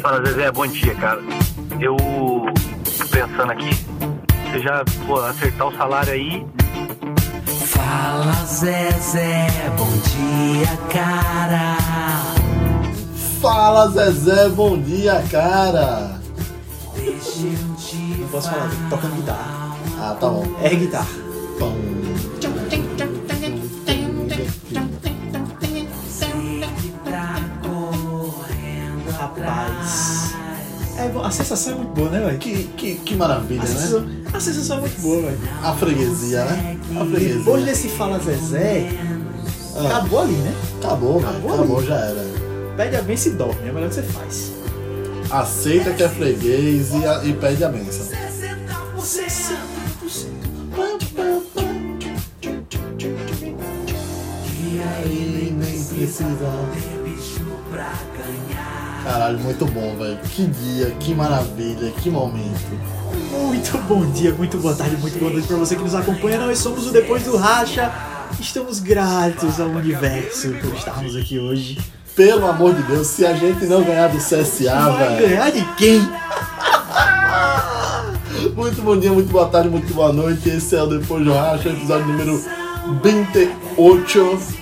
Fala, Zezé, bom dia, cara. Eu tô pensando aqui, você já pô, acertar o salário aí. Fala Zezé, bom dia, cara. Fala Zezé, bom dia, cara. Deixa eu te Não posso falar, tocando guitarra. Ah, tá bom. É guitarra. Pão. É, a sensação é muito boa, né, velho? Que, que, que maravilha, A né? sensação, a sensação é muito boa, velho. A freguesia, né? A Depois freguesia. desse Fala Zezé, Ah, acabou ali, né? acabou, velho. Acabou Acabou, ali. já era. Pede a benção e dorme, é melhor que você faz. Aceita que é freguês e, a- e pede a benção. 60%. E aí Nem precisa. tem bicho pra ganhar. Caralho, muito bom, velho. Que dia, que maravilha, que momento. Muito bom dia, muito boa tarde, muito boa noite pra você que nos acompanha. Nós somos o Depois do Racha. Estamos gratos ao universo por estarmos aqui hoje. Pelo amor de Deus, se a gente não ganhar do CSA, Vai velho. ganhar de quem? Muito bom dia, muito boa tarde, muito boa noite. Esse é o Depois do Racha, episódio número 28.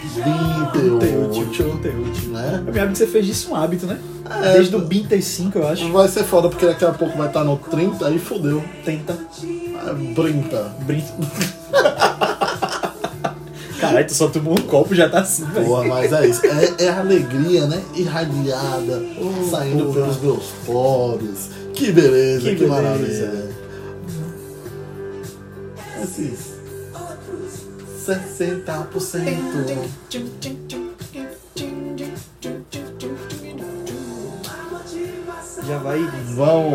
28. 28. Né? É melhor que você fez disso um hábito, né? É, Desde o 35, eu acho. Vai ser foda porque daqui a pouco vai estar no 30 aí fodeu. Tenta. É, Brinca. Brinca. Caralho, tu só tomou um copo já tá assim, velho. Porra, mas é isso. É, é a alegria, né? Irradiada, Oh, saindo porra. pelos meus poros. Que beleza, que, Que beleza. maravilha. Esses 60%. Já vai. Vão.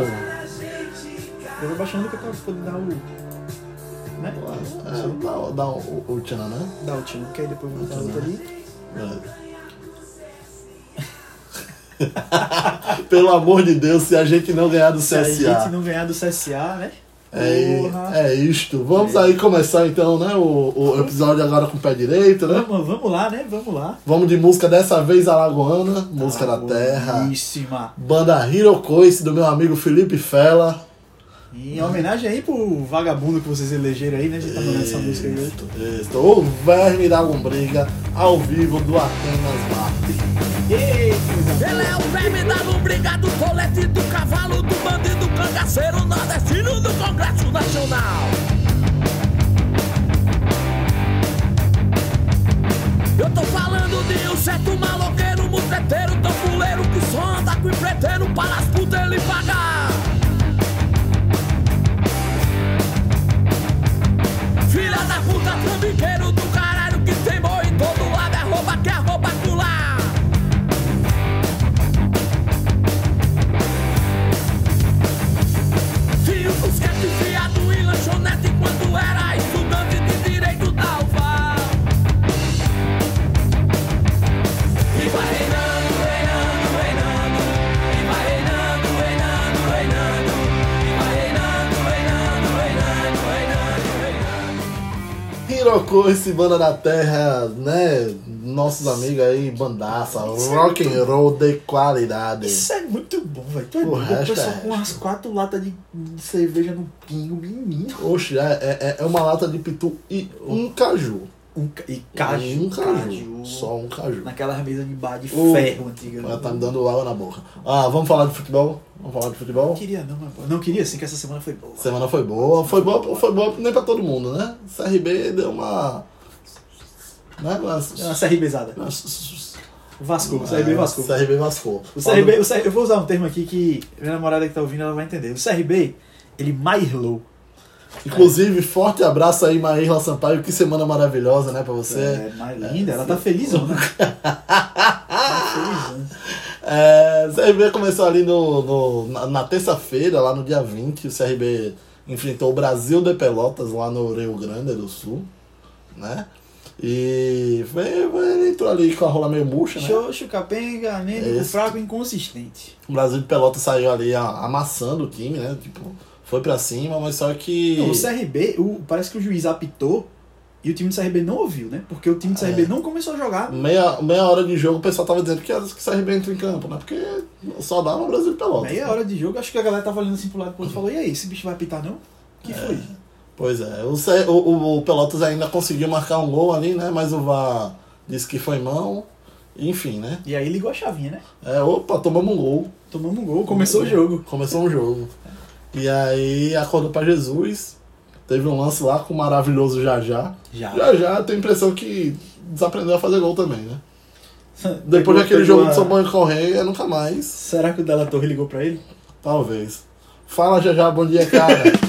Eu vou baixando que é pra poder dar o. Né? É, dá, dá o, o tchan, né? Dá o tino, que aí depois eu vou botar outro ali. É. Pelo amor de Deus, se a gente não ganhar do Se a gente CSA. não ganhar do CSA, né? É, é isto. Vamos aí começar então, né? O, o episódio agora com o pé direito, né? Vamos, vamos lá, né? Vamos lá. Vamos de música dessa vez alagoana, música da terra. Boníssima. Banda Hero Coice do meu amigo Felipe Fela. Em homenagem aí pro vagabundo que vocês elegeram aí, né? A gente tá mandando essa música aí hoje. Isso, o Verme da Lombriga, ao vivo do Atenas Bar. Ele é o verme da lombriga, do colete, Coice, Banda da Terra, né? Nossos amigos aí, bandaça, rock and roll de qualidade. Isso é muito bom, velho. Tu é O resto o pessoal é- com umas quatro latas de, de cerveja no pingo, menino. Oxe, é, é, é uma lata de pitu e um caju. Um, e caju, Um caju. Só um caju. Naquelas mesas de bar de O- ferro antiga. Ela tá me dando água na boca. Ah, vamos falar de futebol? Vamos falar de futebol? Não queria não, mas não queria sim que essa semana foi boa. Semana foi boa, foi boa, foi boa nem pra todo mundo, né? CRB deu uma. Né? Uma, É uma CRBzada. uma- Vasco, o CRB Vasco. CRB Vasco. O CRB, o CRB, eu vou usar um termo aqui que minha namorada que tá ouvindo ela vai entender. O CRB, ele mairlou. Inclusive, forte abraço aí, Maíra Sampaio. Que semana maravilhosa, né, pra você. É, mais linda, ela tá felizona. tá felizona. É, o CRB começou ali no, no- na, na terça-feira, lá no dia 20. O CRB enfrentou o Brasil de Pelotas lá no Rio Grande do Sul, né? E foi, foi- ele entrou ali com a rola meio murcha, né? Xoxo, capenga, Esse. fraco, inconsistente. O Brasil de Pelotas saiu ali amassando o time, né? Tipo, foi pra cima, mas só que. Não, o CRB, o- parece que o juiz apitou E o time do CRB não ouviu, né? Porque o time do CRB É. não começou a jogar. Meia, meia hora de jogo o pessoal tava dizendo que era que o CRB entra em campo, né? Porque só dá no Brasil Pelotas. Meia né? hora de jogo, acho que a galera tava olhando assim pro lado e falou: e aí, esse bicho vai apitar não? que foi? Pois é, o, C- o, o- o Pelotas ainda conseguiu marcar um gol ali, né? Mas o VAR disse que foi mão. Enfim, né? E aí ligou a chavinha, né? É, opa, tomamos um gol. Tomamos um gol, começou o jogo. Começou um jogo. E aí acordou pra Jesus. Teve um lance lá com o maravilhoso Jajá. Já. Já já, eu tenho a impressão que desaprendeu a fazer gol também, né? Depois daquele jogo de São Paulo e Correia, nunca mais. Será que o Della Torre ligou pra ele? Talvez. Fala Jajá, bom dia, cara.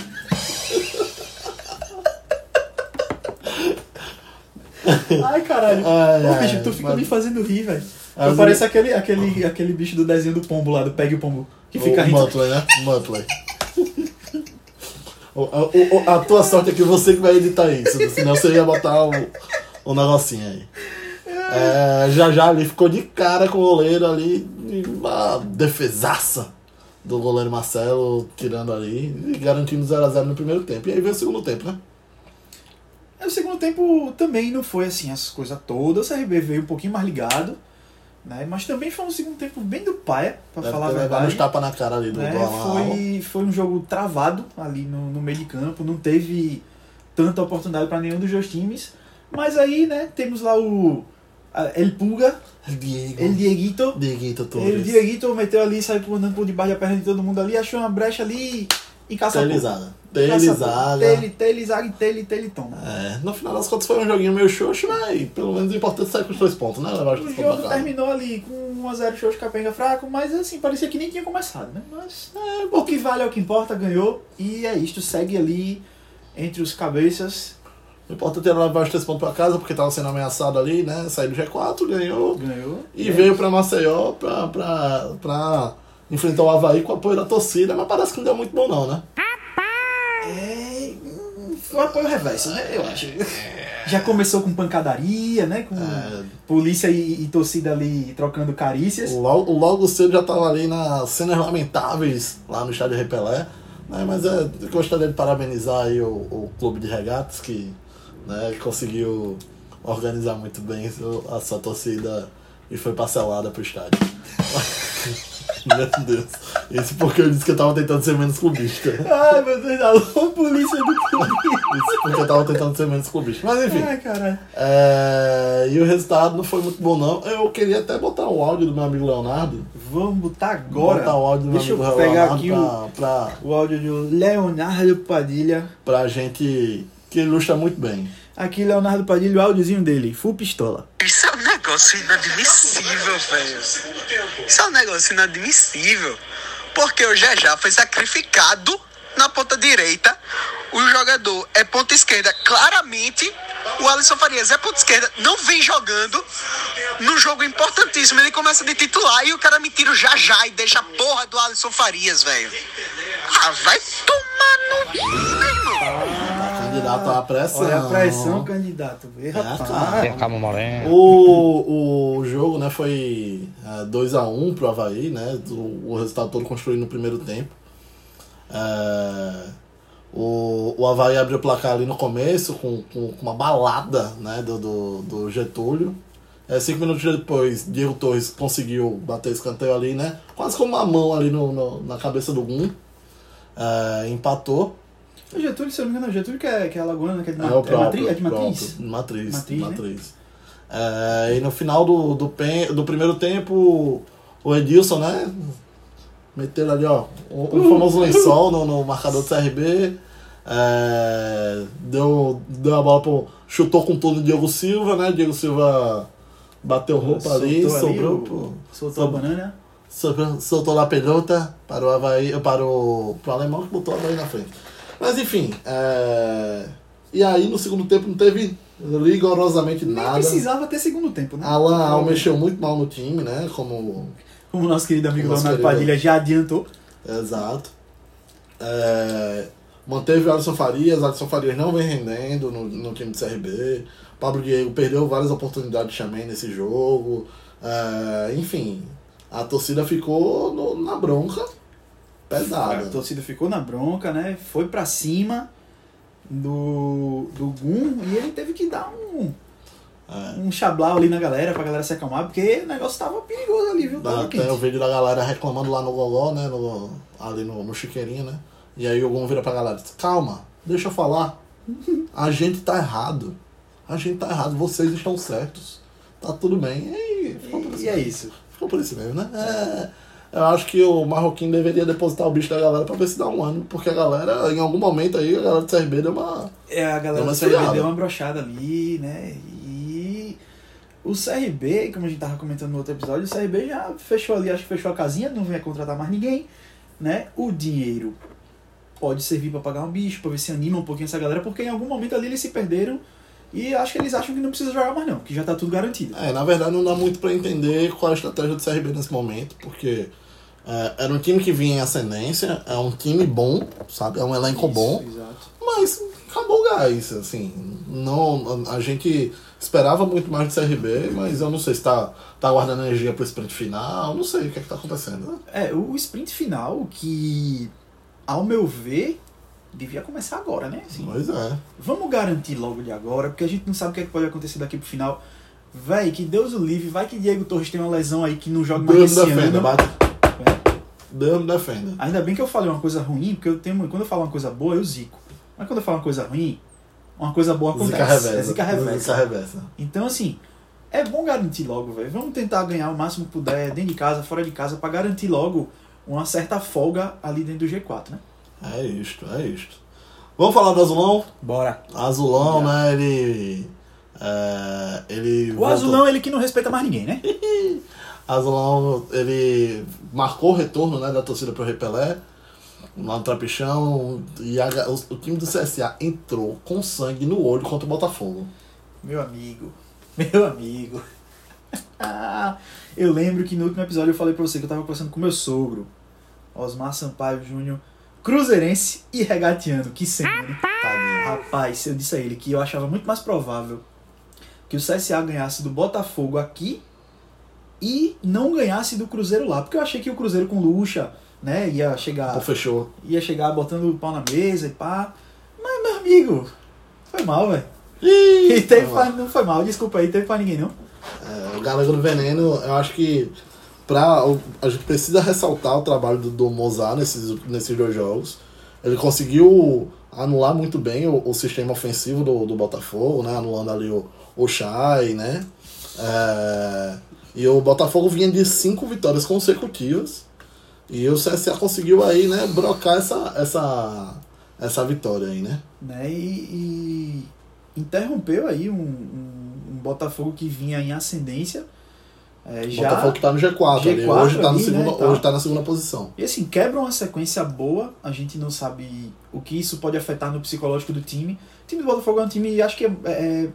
Ai, caralho. Ai, Ô, ai, bicho, tu fica mas- me fazendo rir, velho. Tu parece aquele, aquele, aquele bicho do desenho do pombo lá, do Pegue o Pombo, que fica o rindo. Muttley, né? Muttley. A, o- a tua sorte é que você que vai editar isso, senão você ia botar o, o negocinho aí. É, já já ali ficou de cara com o goleiro ali, uma defesaça do goleiro Marcelo tirando ali e garantindo 0x0 no primeiro tempo. E aí veio o segundo tempo, né? É, O segundo tempo também não foi assim, essas coisas todas. O CRB veio um pouquinho mais ligado, né? Mas também foi um segundo tempo bem do paia, pra Deve falar a levado uns verdade. tapas na cara ali do, né? do. Foi, foi um jogo travado ali no, no meio de campo, não teve tanta oportunidade para nenhum dos dois times. Mas aí, né, temos lá o El Puga, Diego. El Dieguito. Dieguito El Torres. Dieguito meteu ali, saiu andando por debaixo da perna de todo mundo ali, achou uma brecha ali e. Telizada. Telizada. Tele, telezaga e tele, tele, toma. É, no final das contas foi um joguinho meio xoxo, mas pelo menos o importante é sair com os dois pontos, né? Levar O jogo terminou ali com 1x0 show de capenga fraco, mas assim, parecia que nem tinha começado, né? Mas é, o que vale é o que importa, ganhou. E é isto, segue ali entre os cabeças, O importante era levar os três pontos pra casa, porque tava sendo ameaçado ali, né? Saiu do G4, ganhou. ganhou. E veio pra Maceió pra, pra, pra enfrentar o Havaí com o apoio da torcida, mas parece que não deu muito bom não, né? É. hum, Foi um apoio reverso, né? Eu acho. Já começou com pancadaria, né? Com É. polícia e, e torcida ali trocando carícias. Logo, logo cedo já tava ali nas cenas lamentáveis lá no estádio Repelé. Né? Mas é, eu gostaria de parabenizar aí o, o clube de regatas que né, conseguiu organizar muito bem a sua torcida e foi parcelada pro estádio. Meu Deus. Isso porque eu disse que eu tava tentando ser menos clubista. Ai, meu Deus, alô, polícia do clube. Isso porque eu tava tentando ser menos clubista. Mas enfim. Ai, caralho. É, e o resultado não foi muito bom, não. Eu queria até botar o áudio do meu amigo Leonardo. Vamos botar agora. botar o áudio do meu Deixa eu amigo pegar Leonardo aqui o, pra, pra, o áudio do Leonardo Padilha. pra gente. que ilustra muito bem. Aqui, Leonardo Padilha, o áudiozinho dele, full pistola. Isso um negócio inadmissível, velho. Isso é um negócio inadmissível. Porque o Jajá foi sacrificado na ponta direita. O jogador é ponta esquerda. Claramente, o Alisson Farias é ponta esquerda. Não vem jogando. Num jogo importantíssimo, ele começa de titular e o cara me tira o Jajá e deixa a porra do Alisson Farias, velho. Ah, vai tomar no meu irmão. Candidato à pressão. Olha a pressão, candidato. Vê, rapaz. cara. Calma, moreno. O, o jogo né, foi 2x1 pro Havaí, né? O, o resultado todo construído no primeiro tempo. É, o, o Havaí abriu o placar ali no começo com, com, com uma balada né, do, do, do Getúlio. É, cinco minutos depois, Diego Torres conseguiu bater escanteio ali, né? Quase com uma mão ali no, no- na cabeça do Gum. É, empatou. O Getúlio, se eu não me engano, é o Getúlio que é, que é alagoano, que é de, É Ma- é próprio. Matri- é de Matriz. próprio. Matriz. Matriz, né? Matriz. É, e no final do, do, pen- do primeiro tempo, o Edilson, né? Meteu ali, ó, o, o famoso lençol no, no marcador do CRB. É, deu, deu a bola pro. Chutou com tudo o Diego Silva, né? Diego Silva bateu roupa ali, Soltou ali sobrou. pro- Soltou a banana. Sobrou- soltou lá a pelota para o Havaí, para o, para o alemão que botou o Havaí na frente. Mas enfim, é... e aí no segundo tempo não teve rigorosamente Nem nada. precisava ter segundo tempo, né? Alan Al mexeu muito mal no time, né? Como. Como o nosso querido amigo Nosso Leonardo querido- Padilha já adiantou. Exato. É, Manteve o Alisson Farias, Alisson Farias não vem rendendo no, no time do CRB. Pablo Diego perdeu várias oportunidades de chamei nesse jogo. É, enfim, a torcida ficou no- na bronca A pesada. torcida ficou na bronca, né? Foi pra cima. do, do Gun e ele teve que dar um, É. um chablau ali na galera pra galera se acalmar, porque o negócio tava perigoso ali, viu? Tava Tem o vídeo da galera reclamando lá no Gogó, né? no- ali no, no Chiqueirinho, né? E aí o Gon vira pra galera e diz, calma, deixa eu falar. A gente tá errado. A gente tá errado, vocês estão certos. Tá tudo bem. E, isso E é isso. Ficou por isso mesmo, né? É, eu acho que o Marroquinho deveria depositar o bicho da galera pra ver se dá um ano. Porque a galera, em algum momento aí, a galera do CRB deu uma. É, a galera Deu uma do CRB deu uma brochada ali, né? E o CRB, como a gente tava comentando no outro episódio, o CRB já fechou ali, acho que fechou a casinha, não vai contratar mais ninguém, né? O dinheiro pode servir pra pagar um bicho, pra ver se anima um pouquinho essa galera, porque em algum momento ali eles se perderam e acho que eles acham que não precisa jogar mais não, que já tá tudo garantido. É, na verdade não dá muito pra entender qual é a estratégia do CRB nesse momento, porque é, era um time que vinha em ascendência, é um time bom, sabe? É um elenco bom, Isso, Exato. mas acabou o gás, assim. Não, a gente esperava muito mais do CRB, mas eu não sei se tá, tá guardando energia pro sprint final, não sei o que é que tá acontecendo. né? É, o sprint final que, ao meu ver, devia começar agora, né? Assim, Pois é. Vamos garantir logo de agora, porque a gente não sabe o que, é que pode acontecer daqui pro final. Véi, que Deus o livre, vai que Diego Torres tem uma lesão aí que não joga mais Deus esse ano. bate. Me defenda. Ainda bem que eu falei uma coisa ruim, porque eu tenho, quando eu falo uma coisa boa, eu zico. Mas quando eu falo uma coisa ruim, uma coisa boa acontece. Zica reversa. É zica reversa. Zica reversa. Então, assim, é bom garantir logo, velho. Vamos tentar ganhar o máximo que puder, dentro de casa, fora de casa, pra garantir logo uma certa folga ali dentro do G4, né? É isto, é isto. Vamos falar do Azulão? Bora. Azulão, né? Ele. É, ele. O voltou- Azulão, ele que não respeita mais ninguém, né? Azulão, ele marcou o retorno né, da torcida pro Repelé, lá no Trapichão, e a- o, o time do CSA entrou com sangue no olho contra o Botafogo. Meu amigo, meu amigo. Ah, eu lembro que no último episódio eu falei pra você que eu tava conversando com meu sogro, Osmar Sampaio Júnior, cruzeirense e regateando. Que cena, né? Tadinho. Rapaz, eu disse a ele que eu achava muito mais provável que o CSA ganhasse do Botafogo aqui e não ganhasse do Cruzeiro lá. Porque eu achei que o Cruzeiro com Lucha, né, ia chegar, Então fechou. ia chegar botando o pau na mesa e pá. Mas, meu amigo, foi mal, velho. Ih, E teve pra, não foi mal, desculpa aí, teve pra ninguém não. É, o Galego do Veneno, eu acho que pra, a gente precisa ressaltar o trabalho do, do Mozart nesses, nesses dois jogos. Ele conseguiu anular muito bem o, o sistema ofensivo do, do Botafogo, né? Anulando ali o, o Chay, né? É, e o Botafogo vinha de cinco vitórias consecutivas. E o CSA conseguiu aí, né, brocar essa, essa, essa vitória aí, né? né? E, e interrompeu aí um, um- um Botafogo que vinha em ascendência. é, O já, Botafogo que tá no G4, ali. G4 Hoje tá, no ali, né, segundo, e tal. hoje tá na segunda posição. E assim, quebra uma sequência boa, a gente não sabe o que isso pode afetar no psicológico do time. O time do Botafogo é um time, acho que é, é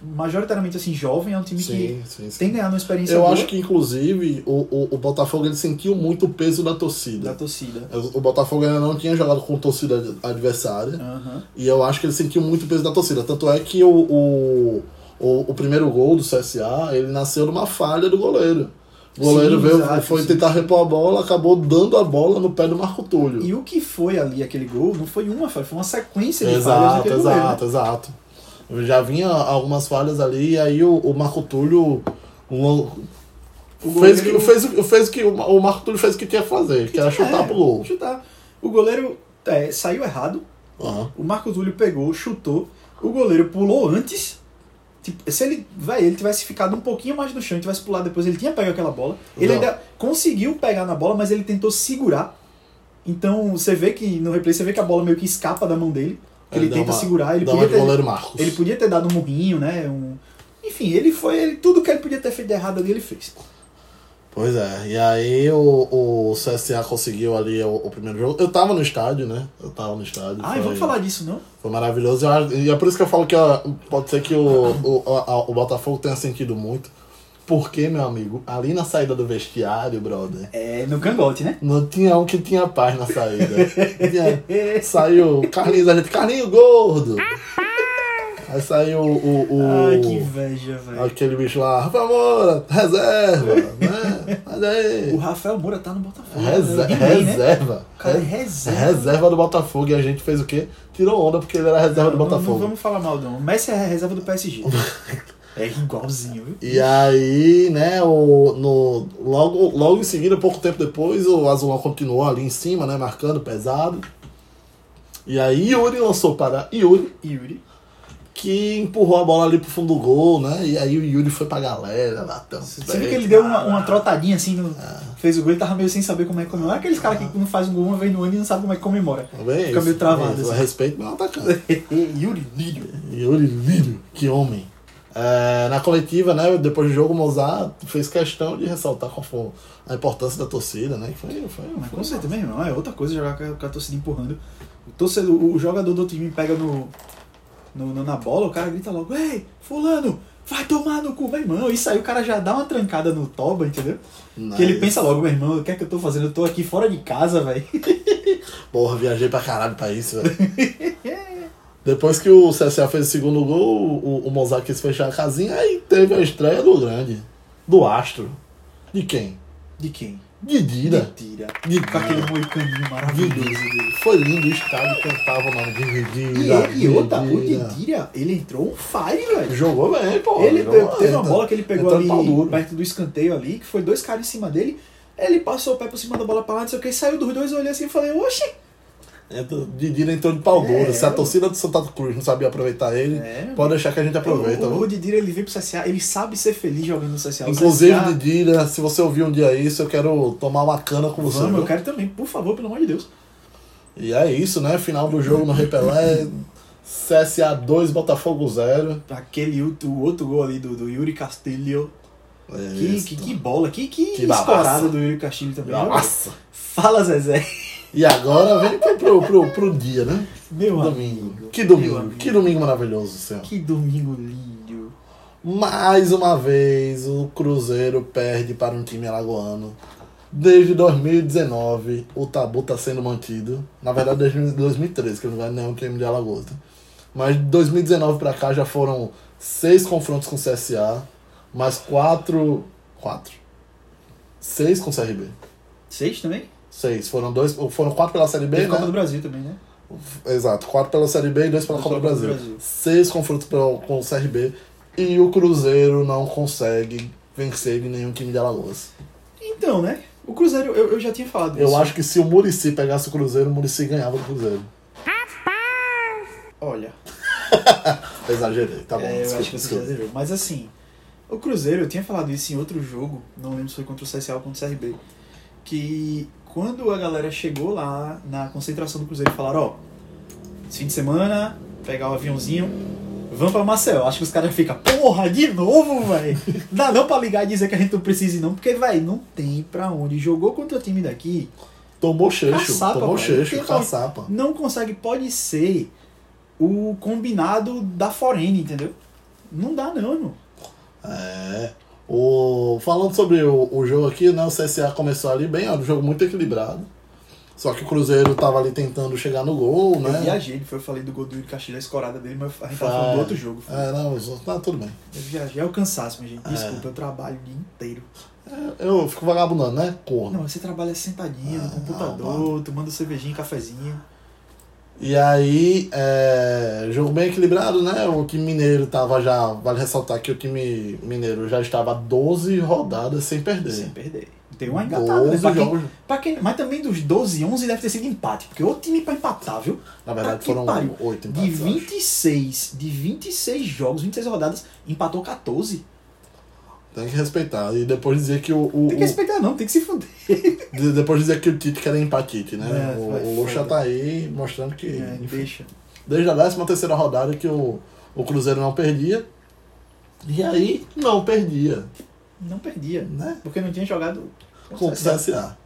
majoritariamente assim, jovem, é um time Sim, sim, que sim. tem ganhado uma experiência Eu boa acho que, inclusive, o, o, o Botafogo ele sentiu muito o peso da da torcida. torcida. O Botafogo ainda não tinha jogado com torcida adversária. Aham. E eu acho que ele sentiu muito o peso da torcida. Tanto é que o, o, o, o primeiro gol do CSA, ele nasceu numa falha do goleiro. O goleiro Sim, veio, exato, foi sim. tentar repor a bola, acabou dando a bola no pé do Marco Túlio. E o que foi ali aquele gol não foi uma falha, foi uma sequência de falhas Exato, goleiro, né? exato, exato. Já vinha algumas falhas ali, e aí o, o Marco Túlio. o- O fez, goleiro- fez, fez que o o Marco Túlio fez o que tinha que fazer, que era chutar É, pro gol. Chutar. O goleiro é, saiu errado, Aham. o Marco Túlio pegou, chutou, o goleiro pulou antes. Tipo, se ele, vai, ele tivesse ficado um pouquinho mais no chão e tivesse pulado depois, ele tinha pego aquela bola. Ele Não. ainda conseguiu pegar na bola, mas ele tentou segurar. Então você vê que no replay você vê que a bola meio que escapa da mão dele. Que Ele, dá tenta uma- segurar, ele podia ter, ele podia ter dado um murrinho, né? Um, enfim, ele foi. Ele, tudo que ele podia ter feito de errado ali, ele fez. Pois é, e aí o, o CSA conseguiu ali o, o primeiro jogo. Eu tava no estádio, né? Eu tava no estádio. Ai, foi, vamos falar disso, não? Foi maravilhoso. E é por isso que eu falo que ó, pode ser que o, o, a- o Botafogo tenha sentido muito. Porque, meu amigo, ali na saída do vestiário, brother, É, no cangote, né? não tinha um que tinha paz na saída. Tinha- saiu Carlinhos, a gente, Carlinhos gordo. Aí saiu o. o, o- Ai, que inveja, velho. aquele bicho lá, Rafael Moura, reserva, né? Mas aí. O Rafael Moura tá no Botafogo. Rese- né? Ninguém, né? reserva. O cara é Re- reserva. reserva do Botafogo. E a gente fez o quê? Tirou onda porque ele era reserva do Não, Botafogo. Não vamos falar mal, não. O Messi é a reserva do PSG. é igualzinho, viu? E aí, né, o, no, logo, logo em seguida, pouco tempo depois, o Azulão continuou ali em cima, né, marcando pesado. E aí Yuri lançou para Yuri, Yuri. que empurrou a bola ali pro fundo do gol, né? E aí o Yuri foi pra galera, batendo Você viu que ele deu uma, uma trotadinha assim, no, fez o gol, ele tava meio sem saber como é que comemora. Aqueles caras que não faz um gol uma vez no ano e não sabe como é que comemora. Bem, Fica meio travado, isso, assim. Respeito meu atacante. Yuri Lírio. Yuri Lírio, que homem. É, na coletiva, né, depois do jogo, o Mozart fez questão de ressaltar qual foi a importância da torcida, né? Que foi, foi, Mas foi com certeza, meu irmão, é outra coisa jogar com a, torcida empurrando. O, torcedor, o jogador do outro time pega no, no, no- na bola, o cara grita logo, ei, fulano, vai tomar no cu, meu irmão. Isso aí o cara já dá uma trancada no toba, entendeu? Que ele Nice. pensa logo, meu irmão, o que é que eu tô fazendo? Eu tô aqui fora de casa, velho. Porra, viajei pra caralho pra isso, velho. Depois que o CSA fez o segundo gol, o, o Mozart quis fechar a casinha, aí teve a estreia do grande. Do Astro. De quem? De quem? De Dida. De. De Com aquele moicaninho maravilhoso De dele. Foi lindo o estádio, cantava o nome de E, ele- e outra, o. Didira, ele entrou um fire, velho. Jogou bem, pô. Ele Jogou- teve uma bola que ele pegou ali perto do escanteio ali, que foi dois caras em cima dele. Ele passou o pé por cima da bola pra lá, não sei o que, saiu dos dois, eu olhei assim e falei, oxi! Entra- Didira entrou de pau duro. É, Se a torcida do Santa Cruz não sabia aproveitar ele, É, pode deixar que a gente aproveita. o, o, o Didira, ele veio pro CSA, ele sabe ser feliz jogando no CSA. Inclusive, CSA, Didira, se você ouvir um dia isso, eu quero tomar uma cana com você. vamos, viu? eu quero também, por favor, pelo amor de Deus. E é isso, né? Final do jogo no Rei Pelé. CSA 2, Botafogo 0. Aquele outro, o outro gol ali do, do Yuri Castilho. É Que, que, que bola, que, que, Que escorada do Yuri Castilho também. Nossa! Fala, Zezé. E agora vem pro, pro, pro, pro dia, né? Meu Domingo. amigo. Que domingo. amigo. Que domingo maravilhoso, senhor. Que domingo lindo. Mais uma vez o Cruzeiro perde para um time alagoano. Desde 2019 o tabu está sendo mantido. Na verdade, desde 2013, que não vai nenhum time de Alagoas. né? Mas de 2019 para cá já foram seis confrontos com o CSA, mais quatro. Quatro. Seis com o CRB. Seis também? Seis. Foram dois. Foram quatro pela Série B, Teve né? Copa do Brasil também, né? Exato, quatro pela Série B e dois pela Copa do Brasil. Brasil. Seis confrontos pelo- com o CRB e o Cruzeiro não consegue vencer nenhum time de Alagoas. Então, né? O Cruzeiro, eu, eu já tinha falado Eu isso. acho que se o Murici pegasse o Cruzeiro, o Murici ganhava do Cruzeiro. Olha, Exagerei, tá bom. é, eu desculpa, acho que você zerou. Mas assim, o Cruzeiro, eu tinha falado isso em outro jogo, não lembro se foi contra o CSA ou contra o CRB, que quando a galera chegou lá na concentração do Cruzeiro e falaram, ó, esse fim de semana, pegar o aviãozinho, vamos pra Marcel. Acho que os caras ficam, porra, de novo, velho. Dá não pra ligar e dizer que a gente não precisa ir não, porque, velho, não tem pra onde. Jogou contra o time daqui, Tomou Caçapa, tomou pra- caçapa. não consegue, pode ser o combinado da Forene, entendeu? Não dá não, irmão. É. O, falando sobre o, o jogo aqui, né? O CSA começou ali bem, era um jogo muito equilibrado. Só que o Cruzeiro tava ali tentando chegar no gol, Eu né? viajei, foi eu falei do gol do Yuri Castilho, a escorada dele, mas a gente tava falando do outro jogo. foi. É, não, os outros- tá tudo bem. Eu viajei, é o cansaço, minha gente. É. Desculpa, eu trabalho o dia inteiro. Eu fico vagabundando, né? Corno. Não, você trabalha sentadinho Ah, no computador, tomando cervejinha, cafezinho. E aí, é, jogo bem equilibrado, né? O time mineiro tava já. Vale ressaltar que o time mineiro já estava 12 rodadas sem perder. Sem perder. Tem uma engatada, né? 12 Pra quem, pra quem- mas também dos 12, 11 deve ter sido empate, porque o time pra empatar, viu? Na verdade, foram pariu. 8 De empates. acho. 26, de 26 jogos, 26 rodadas, empatou 14. Tem que respeitar. E depois dizer que o. o- Tem que respeitar não, tem que se fuder. de- depois dizer que o Tite quer empatite, né? É, o o Lucha tá aí mostrando que. É, deixa. desde a 13 terceira rodada que o, o Cruzeiro não perdia. E aí não perdia, Não perdia, né? porque não tinha jogado Com o CSA.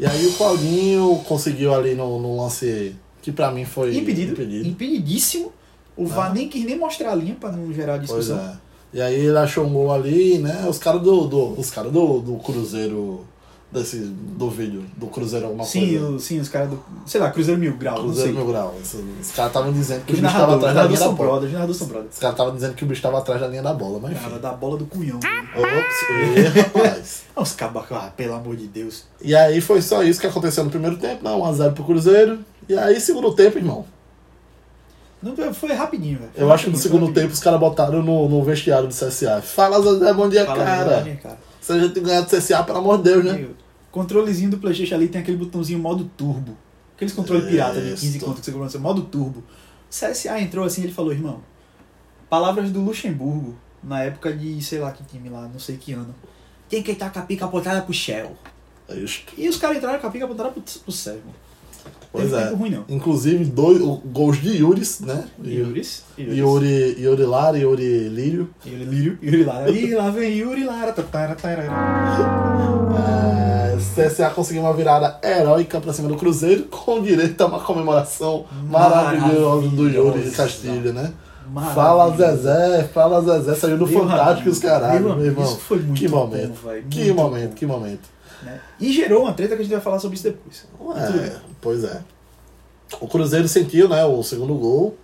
E aí o Claudinho conseguiu ali no, no lance que pra mim foi Impedido, impedido. impedidíssimo. O VAR nem quis nem mostrar a linha pra não gerar Pois discussão. é. E aí ele achou um gol ali, né? Os caras do, do, os cara do, do Cruzeiro desse, do vídeo, do Cruzeiro alguma Sim, coisa. o- sim, os caras do. Sei lá, Cruzeiro Mil Grau, Cruzeiro. Mil Grau. Os, os caras estavam dizendo que o Os bicho estava narradores, atrás da linha da bola. os caras estavam dizendo que o bicho estava atrás da linha da bola, mas. Cara, da bola do cunhão. Ops, ê, rapaz. Os cabas, ah, pelo amor de Deus. E aí foi só isso que aconteceu no primeiro tempo, não, 1x0 pro Cruzeiro. E aí, segundo tempo, irmão. Não, foi rapidinho, velho. Eu acho que no segundo rapidinho. tempo os caras botaram no, no vestiário do CSA. Fala, Zé, bom dia, Fala cara. verdade, cara. Se a gente ganhar do CSA, pelo amor de Deus, né? Amigo, Controlezinho do Playstation ali tem aquele botãozinho modo turbo. Aqueles controle pirata de 15 Isso. conto que você compra no seu modo turbo. O CSA entrou assim ele falou, irmão, palavras do Luxemburgo, na época de, sei lá que time lá, não sei que ano. Tem que estar com a pica apontada pro Shell. É isso. E os caras entraram com a pica apontada pro, pro irmão. Pois Teve é. tempo ruim, não. Inclusive, dois o- gols de Yuris, né? Yuris. Yuris. Yuri, Yuri Lara e Yuri Lírio. Yuri Lírio. Yuri Lara. Ih, lá vem Yuri Lara. Tatara, tarara. É, CSA conseguiu uma virada heróica pra cima do Cruzeiro, com direito a uma comemoração maravilhosa do Yuri Maravilhosa. Castilho, né? Fala Zezé, fala Zezé, saiu do Meu Fantástico os caralho, meu irmão. isso foi muito que bom, momento, que muito momento, bom. que momento. Né? E gerou uma treta que a gente vai falar sobre isso depois. É, pois é. O Cruzeiro sentiu, né, o segundo gol,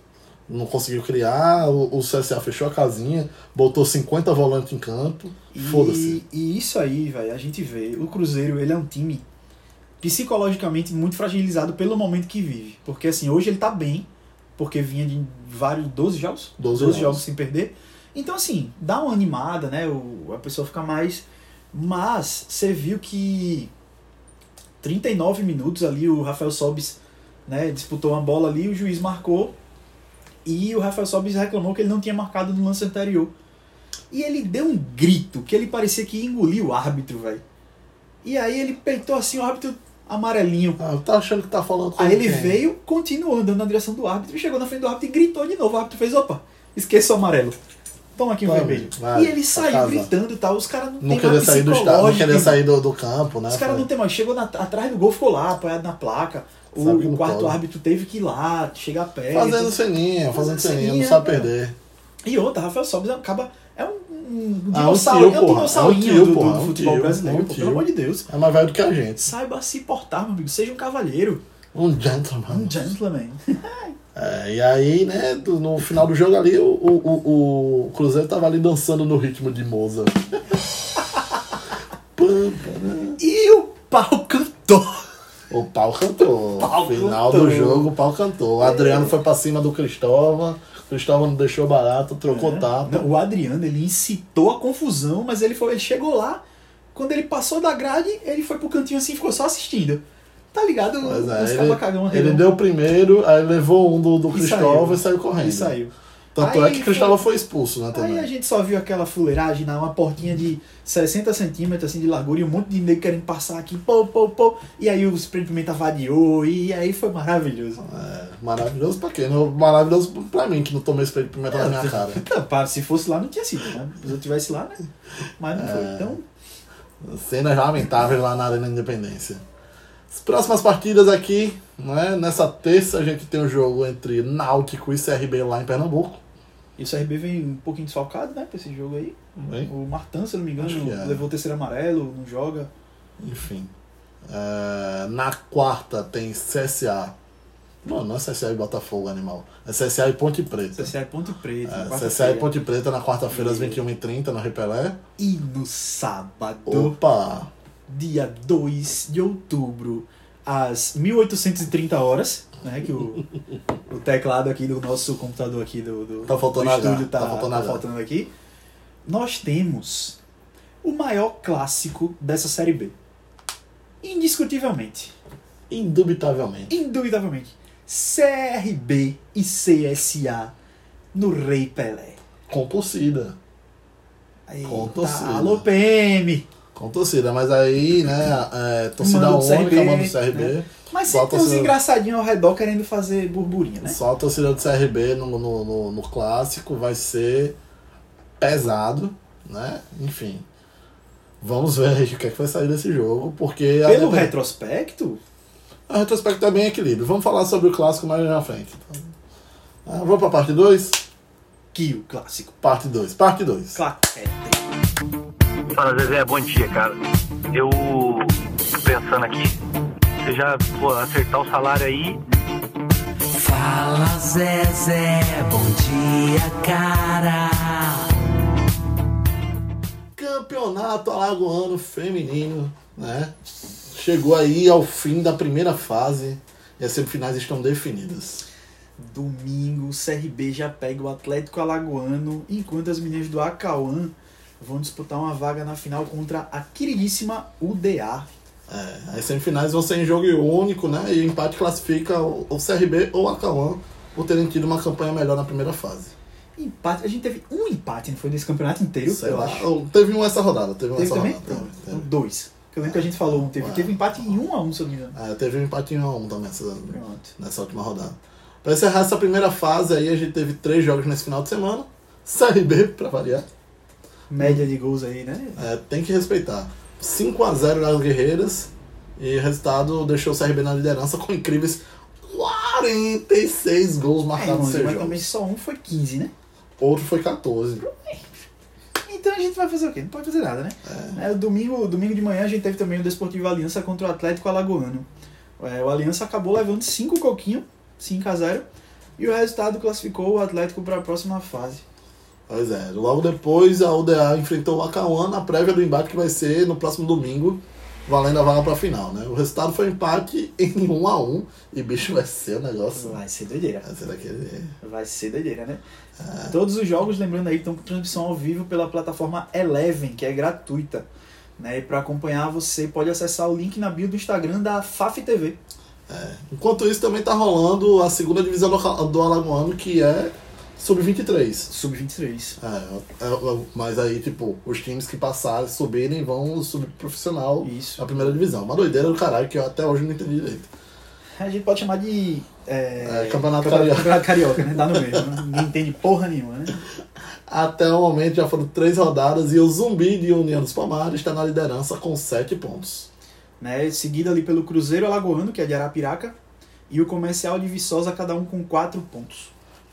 não conseguiu criar, o, o CSA fechou a casinha, botou 50 volantes em campo, foda-se. E, isso aí, velho, a gente vê. O Cruzeiro, ele é um time psicologicamente muito fragilizado pelo momento que vive. Porque assim, hoje ele tá bem, porque vinha de vários 12 jogos, 12 jogos. jogos. sem perder. Então assim, dá uma animada, né? O, a pessoa fica mais mas você viu que 39 minutos ali o Rafael Sobis, né, disputou uma bola ali, o juiz marcou e o Rafael Sobis reclamou que ele não tinha marcado no lance anterior. E ele deu um grito que ele parecia que ia engolir o árbitro, velho. E aí ele peitou assim o árbitro amarelinho. Ah, tá achando que tá falando com Aí ele quem? veio, continuou andando na direção do árbitro e chegou na frente do árbitro e gritou de novo. O árbitro fez, opa, esqueça o amarelo. Toma aqui o Toma, vermelho. vai, e ele saiu gritando e tal. Os caras não, Não tem mais sair do estado, não irmão. sair do, do campo, né? Os caras não tem mais. Chegou na- atrás do gol, ficou lá, apoiado na placa. O, o quarto pode. árbitro teve que ir lá, chegar perto. Fazendo ceninha, fazendo ceninha, não sabe perder. E outra, Rafael Sobis acaba. É um, um Ah, um tio, é um dinossaurinho É um do, do porra, é um futebol tio, brasileiro, é um pô, pelo amor de Deus. É mais velho do que a gente. Saiba se portar, meu amigo. Seja um cavalheiro. Um gentleman. Um gentleman. É, e aí, né, no final do jogo ali, o, o, o, o Cruzeiro tava ali dançando no ritmo de pam. E o pau cantou. o pau cantou. Pau final cantou. do jogo, o pau cantou. O Adriano foi pra cima do Cristóvão. O Cristóvão não deixou barato, trocou tapa. Não, o Adriano, ele incitou a confusão, mas ele, foi, ele chegou lá. Quando ele passou da grade, ele foi pro cantinho assim e ficou só assistindo. Tá ligado? Pois Os é, cabas cagão ele, ele deu o primeiro, aí levou um do, do E Cristóvão saiu. e saiu correndo. E saiu. Tanto Aí é que foi- Cristóvão foi expulso, né, Aí também. a gente só viu aquela fuleiragem na uma portinha de 60 centímetros assim, de largura e um monte de nego querendo passar aqui, pô, pô, pô. E aí o Spray Pimenta vadiou e aí foi maravilhoso. É, maravilhoso pra quê? Não, Maravilhoso pra mim, que não tomei de pimenta na minha cara. Não, para, se fosse lá não tinha sido, né? Se eu tivesse lá, né? Mas não É. foi. Então, Cenas lamentáveis lá na Arena Independência. As próximas partidas aqui, né? Nessa terça a gente tem o jogo entre Náutico e CRB lá em Pernambuco. e o CRB vem um pouquinho desfalcado, né, pra esse jogo aí. Hein? O Martan, se não me engano, é. levou o terceiro amarelo, não joga. Enfim. É, na quarta tem CSA. Não, não é CSA e Botafogo, animal. É CSA e Ponte Preta. CSA é Ponte Preta. É. CSA e Ponte Preta na quarta-feira às E- 21h30 no Repelé. E no sábado, Opa! Dia 2 de outubro, às 1830 horas, né? Que o, o teclado aqui do nosso computador aqui do, do, Tá faltando do estúdio tá tá, faltando tá faltando aqui. Nós temos o maior clássico dessa série B. Indiscutivelmente. Indubitavelmente. Indubitavelmente. CRB e CSA no Rei Pelé. Com torcida. Com torcida. alô PM! Com torcida, mas aí, né, é, torcida única, CRB, manda do CRB. né? Mas sempre tem uns torcida- engraçadinhos ao redor querendo fazer burburinho, né? Só a torcida do CRB no, no, no, no clássico vai ser pesado, né? Enfim. Vamos ver aí o que, é que vai sair desse jogo, porque Pelo depend- retrospecto, a retrospecto é bem equilíbrio. Vamos falar sobre o clássico mais na frente. Então, ah, vamos pra parte 2? que o clássico. Parte 2. Parte 2. Claquete. Fala, Zezé, bom dia, cara. Eu pensando aqui. Você já pô, acertar o salário aí, Fala Zezé, bom dia, cara. Campeonato Alagoano Feminino, né? Chegou aí ao fim da primeira fase e as semifinais estão definidas. Domingo, o CRB já pega o Atlético Alagoano, enquanto as meninas do Acauã vão disputar uma vaga na final contra a queridíssima UDA. É, as semifinais vão ser em jogo único, né? E o empate classifica o, CRB ou a Cauã por terem tido uma campanha melhor na primeira fase. Empate, a gente teve um empate, não foi nesse campeonato inteiro, Sei eu lá. acho. Oh, Teve um essa rodada, teve um Teve essa também? rodada. Pronto, Teve, então dois. Eu lembro que a gente falou, um, teve, Ué. teve empate em um a um, se eu não me engano. É, teve um empatinho a um também essa, nessa última rodada. Pra encerrar essa primeira fase aí, a gente teve três jogos nesse final de semana. CRB, pra variar. Média de gols aí, né? É, tem que respeitar. 5x0 nas Guerreiras. E o resultado deixou o CRB na liderança com incríveis 46 gols É, marcados seis mas também só um foi 15, né? Outro foi 14. Então a gente vai fazer o quê? Não pode fazer nada, né? É, domingo, domingo de manhã a gente teve também o Desportivo Aliança contra o Atlético Alagoano. É, o Aliança acabou levando 5 coquinho, 5 a 0 e o resultado classificou o Atlético para a próxima fase. Pois é. Logo depois a UDA enfrentou o Acauã na prévia do embate que vai ser no próximo domingo, valendo a vaga pra final, né? O resultado foi empate em 1x1. E bicho, vai ser o negócio. Vai ser doideira. Vai ser daquele. Vai ser doideira, né? Todos os jogos, lembrando aí, estão com transmissão ao vivo pela plataforma Eleven, que é gratuita. Né? E para acompanhar, você pode acessar o link na bio do Instagram da FAF TV. É. Enquanto isso, também tá rolando a segunda divisão do, do Alagoano, que é Sub-23. Sub-23. É, é, é, mas aí, tipo, os times que passarem, subirem, vão subir pro profissional Isso. na primeira divisão. Uma doideira do caralho que eu até hoje não entendi direito. A gente pode chamar de. É, É, Campeonato Campeonato Carioca. Campeonato Carioca, né? Dá no mesmo. né? Ninguém entende porra nenhuma, né? Até o momento já foram três rodadas e o Zumbi de União dos Palmares está na liderança com sete pontos. né? Seguido ali pelo Cruzeiro Alagoano, que é de Arapiraca, e o Comercial de Viçosa, cada um com quatro pontos.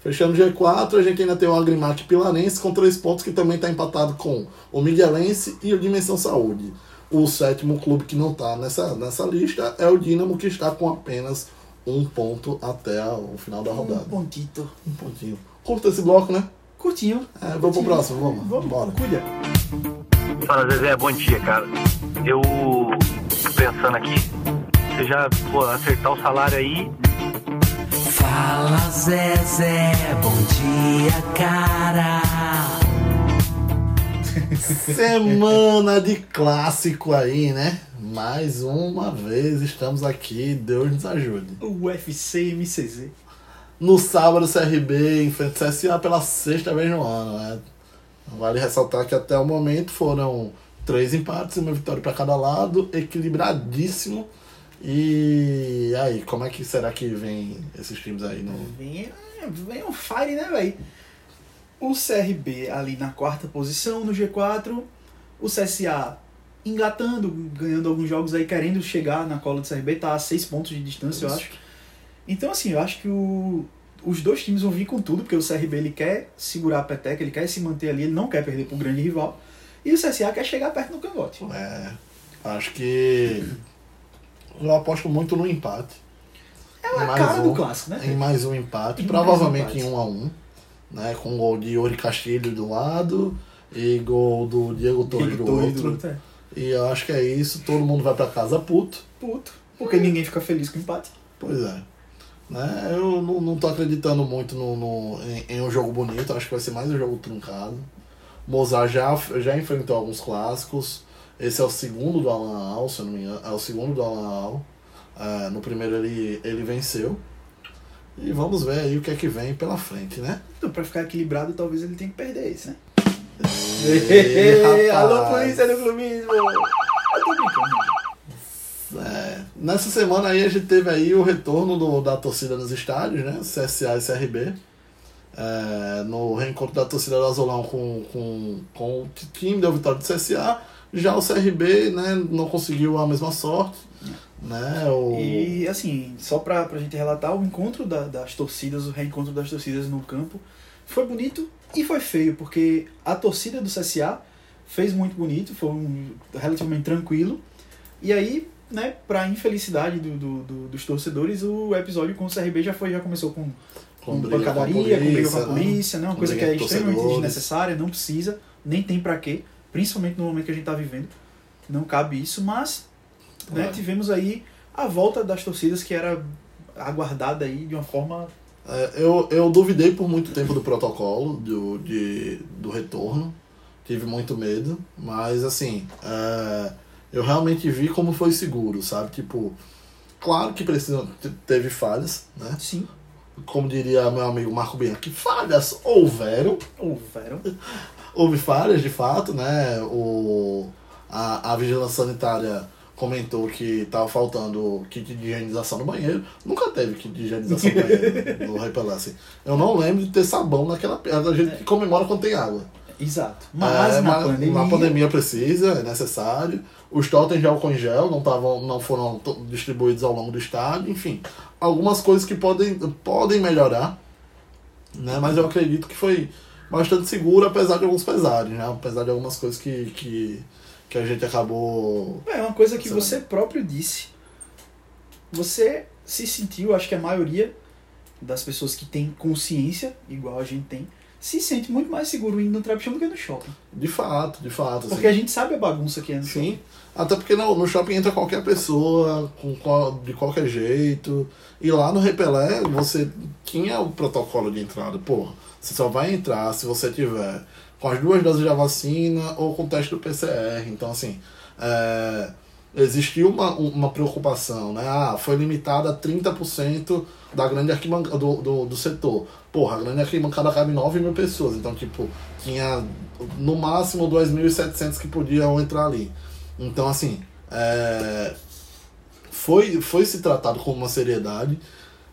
Fechando o G4, a gente ainda tem o Agrimate Pilanense com três pontos, que também está empatado com o Miguelense e o Dimensão Saúde. O sétimo clube que não está nessa, nessa lista é o Dínamo, que está com apenas um ponto até o final da rodada. Um pontito. Um pontinho. Curta esse bloco, né? Curtinho. É, vamos pro próximo, vamos. Vamos, Bora. cuida. Fala, Zezé, bom dia, cara. Eu tô pensando aqui. Você já pô, acertar o salário aí, Fala Zezé, bom dia, cara. Semana de clássico aí, né? Mais uma vez estamos aqui, Deus nos ajude. O UFC MCZ. No sábado, o CRB enfrenta o CSA pela sexta vez no ano, né? Vale ressaltar que até o momento foram três empates e uma vitória para cada lado, equilibradíssimo. E aí, como é que será que vem esses times aí no. Vem, vem um fire, né, velho? O CRB ali na quarta posição no G4. O CSA engatando, ganhando alguns jogos aí, querendo chegar na cola do CRB, tá a seis pontos de distância, eu Isso. acho. Então, assim, eu acho que o, os dois times vão vir com tudo, porque o CRB ele quer segurar a peteca, ele quer se manter ali, ele não quer perder pro grande rival. E o CSA quer chegar perto do cangote. É, acho que. Eu aposto muito no empate. É a Mais cara um. do clássico, né? Em mais um empate, Em provavelmente um em empate. 1 a 1 né? Com gol de Yuri Castilho do lado e gol do Diego Torres do outro. é. E eu acho que é isso, todo mundo vai pra casa puto. Puto. Porque ninguém fica feliz com o empate. Pois é. Né? Eu não, não tô acreditando muito no, no- em, em um jogo bonito, acho que vai ser mais um jogo truncado. Mozart já, já enfrentou alguns clássicos. Esse é o segundo do Alan Al, se eu não me engano. É o segundo do Alan Al. É, no primeiro ele, ele venceu. E vamos ver aí o que é que vem pela frente, né? Então, pra ficar equilibrado, talvez ele tenha que perder esse, né? Ê, Alô, polícia do clubismo! Eu tô brincando. É, nessa semana aí a gente teve aí o retorno do, da torcida nos estádios, né? CSA e CRB. É, no reencontro da torcida do Azulão com, com, com o time deu vitória do CSA. Já o CRB né, não conseguiu a mesma sorte. Né? O, E assim, só pra, pra gente relatar, o encontro da- das torcidas, o reencontro das torcidas no campo, foi bonito e foi feio, porque a torcida do CSA fez muito bonito, foi um, relativamente tranquilo. E aí, né, pra infelicidade do, do- do- dos torcedores, o episódio com o CRB já foi, já começou com, com, briga pancadaria, com a com briga com a né? polícia, né? Uma Com coisa que é com extremamente desnecessária, não precisa, nem tem pra quê, principalmente no momento que a gente tá vivendo. Não cabe isso, mas né, É. tivemos aí a volta das torcidas que era aguardada aí de uma forma É, eu, eu duvidei por muito tempo do protocolo, do, de, do retorno. Tive muito medo, mas assim, é, eu realmente vi como foi seguro, sabe? Tipo, claro que precisa, te- teve falhas, né? sim, Como diria meu amigo Marco Bianchi, falhas houveram, houveram. houve falhas de fato, né? O, a, a vigilância sanitária comentou que estava faltando kit de higienização no banheiro. Nunca teve kit de higienização no banheiro no assim. Eu não lembro de ter sabão naquela. A gente comemora quando tem água. Exato. Mas É, na mas pandemia, na pandemia precisa, é necessário. Os totens de álcool em gel não, tavam, não foram distribuídos ao longo do estádio. Enfim, algumas coisas que podem, podem melhorar. Né? Mas eu acredito que foi bastante seguro, apesar de alguns pesares. Né? Apesar de algumas coisas que, que, que a gente acabou... É uma coisa que você próprio disse. Você se sentiu, acho que a maioria das pessoas que tem consciência, igual a gente tem, se sente muito mais seguro indo no trap show do que no shopping. De fato, de fato. assim. Porque a gente sabe a bagunça que é no shopping. Sim. Até porque no, no shopping entra qualquer pessoa, com, de qualquer jeito. E lá no Repelé, você tinha o protocolo de entrada. Porra, você só vai entrar se você tiver com as duas doses da vacina ou com o teste do PCR. Então, assim, é, existiu uma, uma preocupação, né? Ah, foi limitada a 30% da grande arquibancada do, do, do setor. Porra, a grande arquibancada cabe 9 mil pessoas. Então, tipo, tinha no máximo 2.700 que podiam entrar ali. Então, assim, é, foi, foi se tratado com uma seriedade.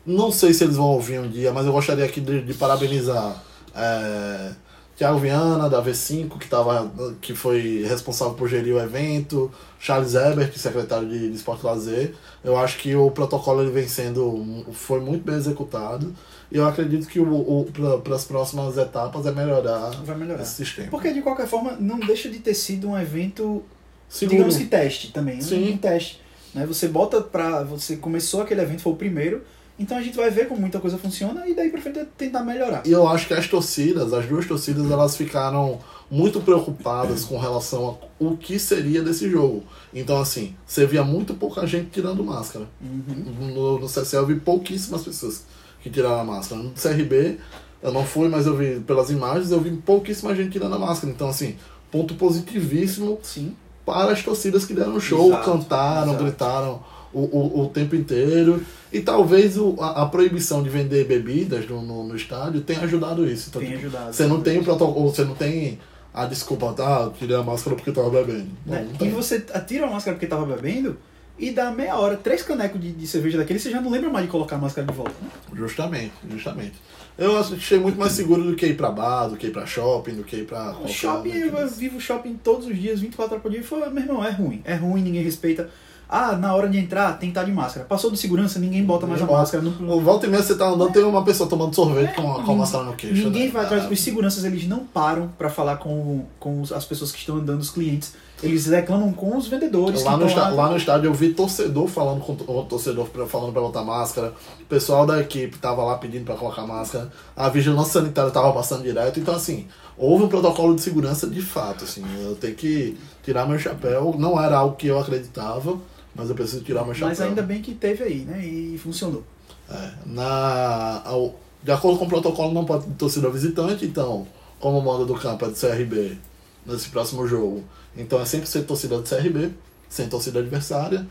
Não sei se eles vão ouvir um dia, mas eu gostaria aqui de, de parabenizar é, Thiago Viana, da V5, que, tava, que foi responsável por gerir o evento, Charles Ebert, secretário de, de Esporte Lazer. Eu acho que o protocolo ele vem sendo. foi muito bem executado. E eu acredito que o, o, para as próximas etapas é melhorar, Vai melhorar. esse sistema. Porque de qualquer forma, não deixa de ter sido um evento, Seguro. digamos que teste também. um- Sim. Um teste. Né? Você bota pra. Você começou aquele evento, foi o primeiro. Então a gente vai ver como muita coisa funciona e daí pra frente é tentar melhorar. E eu acho que as torcidas, as duas torcidas, elas ficaram muito preocupadas com relação a o que seria desse jogo. Então, assim, você via muito pouca gente tirando máscara. Uhum. No, no CCL eu vi pouquíssimas pessoas que tiraram a máscara. No CRB, eu não fui, mas eu vi pelas imagens, eu vi pouquíssima gente tirando a máscara. Então, assim, ponto positivíssimo Sim. para as torcidas que deram show, Exato, cantaram, exato. gritaram o, o, o tempo inteiro. E talvez o, a, a proibição de vender bebidas no, no, no estádio tenha ajudado isso. Então, Tem tipo, ajudado. Você não tem o protocolo, você não tem a desculpa, tá? Tirei a máscara porque tava bebendo. Não, Né? não E você tira a máscara porque tava bebendo e dá meia hora, três canecos de, de cerveja daquele, você já não lembra mais de colocar a máscara de volta. Né? Justamente, justamente. Eu achei muito mais seguro do que ir pra bar, do que ir pra shopping, do que ir pra. O qualquer shopping, eu desse. vivo shopping todos os dias, 24 horas por dia, e foi, meu irmão, é ruim. É ruim, ninguém respeita. Ah, na hora de entrar tem que estar de máscara. Passou do segurança, ninguém bota mais a máscara. Não, volta e meia você tá andando, tem uma pessoa tomando sorvete com, a- com a máscara no queixo. Ninguém né? vai atrás. Ah, Os seguranças eles não param pra falar com, com as pessoas que estão andando, os clientes. Eles reclamam com os vendedores. Lá no, está- lá no estádio eu vi torcedor falando com o torcedor falando pra botar máscara. O pessoal da equipe tava lá pedindo pra colocar máscara. A vigilância sanitária tava passando direto. Então, assim, houve um protocolo de segurança de fato. Assim, eu tenho que tirar meu chapéu. Não era algo que eu acreditava, mas eu preciso tirar meu chapéu. Mas ainda bem que teve aí, né? E funcionou. É, na, ao- de acordo com o protocolo, não pode ter torcida visitante, então, como o mando do campo é do CRB nesse próximo jogo, então é 100% torcida do CRB, sem torcida adversária,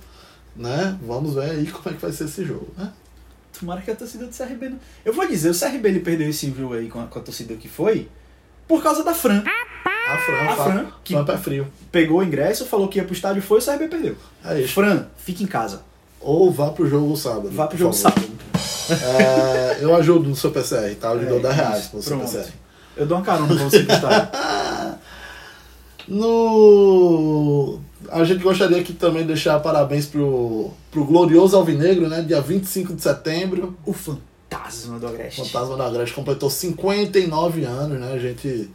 né? Vamos ver aí como é que vai ser esse jogo, né? Tomara que a torcida do CRB não. Eu vou dizer, o CRB ele perdeu esse jogo aí com a, com a torcida que foi por causa da Fran. A Fran, A Fran, que- Fran pé frio. Pegou o ingresso, falou que ia pro estádio, foi, o CRB perdeu. É isso. Fran, fica em casa. Ou vá pro jogo sábado. Vá pro por jogo favor. sábado. É, eu ajudo no seu PCR, tá? Eu lhe dou É, 10 reais isso, no seu pronto. PCR. Eu dou uma carona pra você pro estádio. No. A gente gostaria aqui também de deixar parabéns pro, pro Glorioso Alvinegro, né? Dia 25 de setembro. o fantasma do Agreste. Fantasma da Agreste completou 59 anos, né? A gente